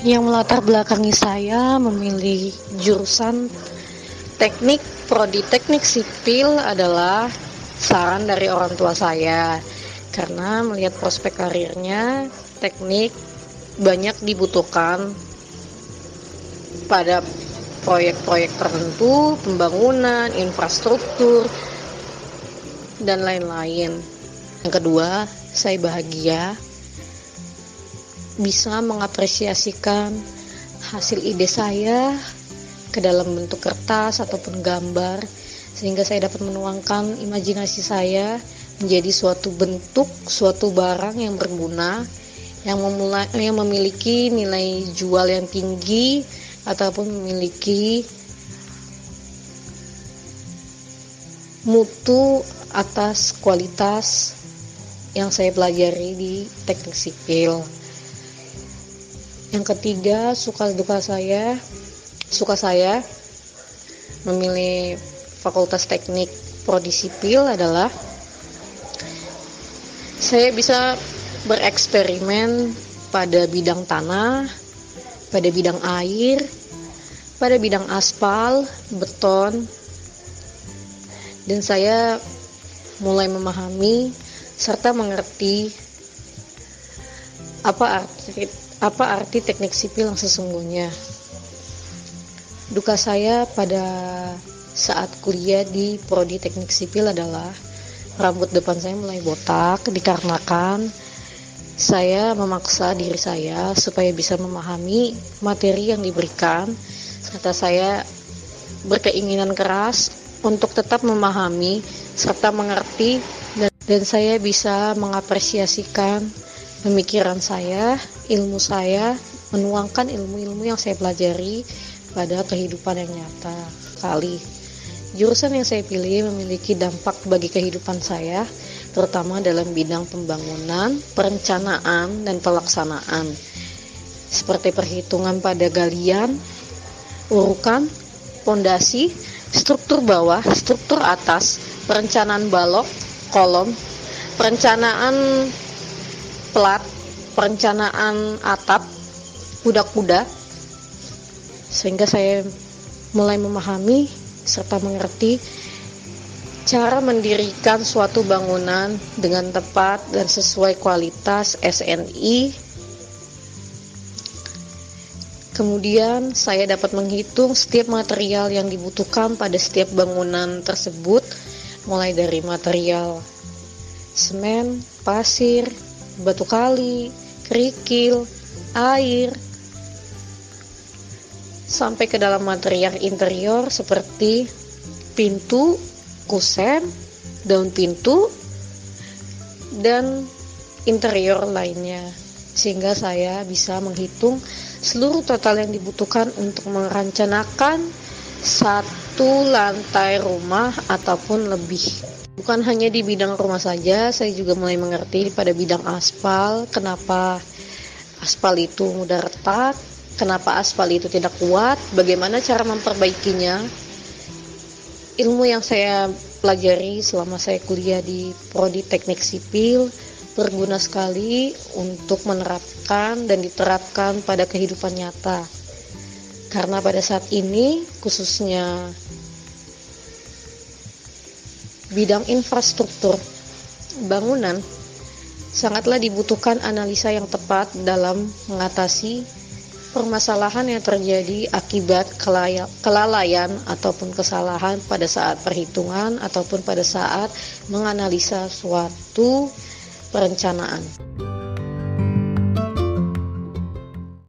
yang melatar belakangi saya memilih jurusan teknik prodi teknik sipil adalah saran dari orang tua saya karena melihat prospek karirnya teknik banyak dibutuhkan pada proyek-proyek tertentu, pembangunan, infrastruktur, dan lain-lain. Yang kedua, saya bahagia bisa mengapresiasikan hasil ide saya ke dalam bentuk kertas ataupun gambar sehingga saya dapat menuangkan imajinasi saya menjadi suatu bentuk, suatu barang yang berguna yang memulai yang memiliki nilai jual yang tinggi ataupun memiliki mutu atas kualitas yang saya pelajari di teknik sipil. Yang ketiga, suka duka saya, suka saya memilih Fakultas Teknik Prodi Sipil adalah saya bisa bereksperimen pada bidang tanah, pada bidang air, pada bidang aspal, beton, dan saya mulai memahami serta mengerti apa arti apa arti teknik sipil yang sesungguhnya? Duka saya pada saat kuliah di prodi teknik sipil adalah rambut depan saya mulai botak dikarenakan saya memaksa diri saya supaya bisa memahami materi yang diberikan serta saya berkeinginan keras untuk tetap memahami serta mengerti dan, dan saya bisa mengapresiasikan pemikiran saya, ilmu saya, menuangkan ilmu-ilmu yang saya pelajari pada kehidupan yang nyata kali. Jurusan yang saya pilih memiliki dampak bagi kehidupan saya, terutama dalam bidang pembangunan, perencanaan, dan pelaksanaan. Seperti perhitungan pada galian, urukan, pondasi, struktur bawah, struktur atas, perencanaan balok, kolom, perencanaan plat, perencanaan atap, kuda-kuda, sehingga saya mulai memahami serta mengerti cara mendirikan suatu bangunan dengan tepat dan sesuai kualitas SNI. Kemudian saya dapat menghitung setiap material yang dibutuhkan pada setiap bangunan tersebut, mulai dari material semen, pasir, batu kali, kerikil, air, sampai ke dalam material interior seperti pintu, kusen, daun pintu, dan interior lainnya. Sehingga saya bisa menghitung seluruh total yang dibutuhkan untuk merencanakan satu lantai rumah ataupun lebih. Bukan hanya di bidang rumah saja, saya juga mulai mengerti pada bidang aspal, kenapa aspal itu mudah retak, kenapa aspal itu tidak kuat, bagaimana cara memperbaikinya. Ilmu yang saya pelajari selama saya kuliah di Prodi Teknik Sipil berguna sekali untuk menerapkan dan diterapkan pada kehidupan nyata. Karena pada saat ini, khususnya bidang infrastruktur bangunan sangatlah dibutuhkan analisa yang tepat dalam mengatasi permasalahan yang terjadi akibat kelalaian ataupun kesalahan pada saat perhitungan ataupun pada saat menganalisa suatu perencanaan.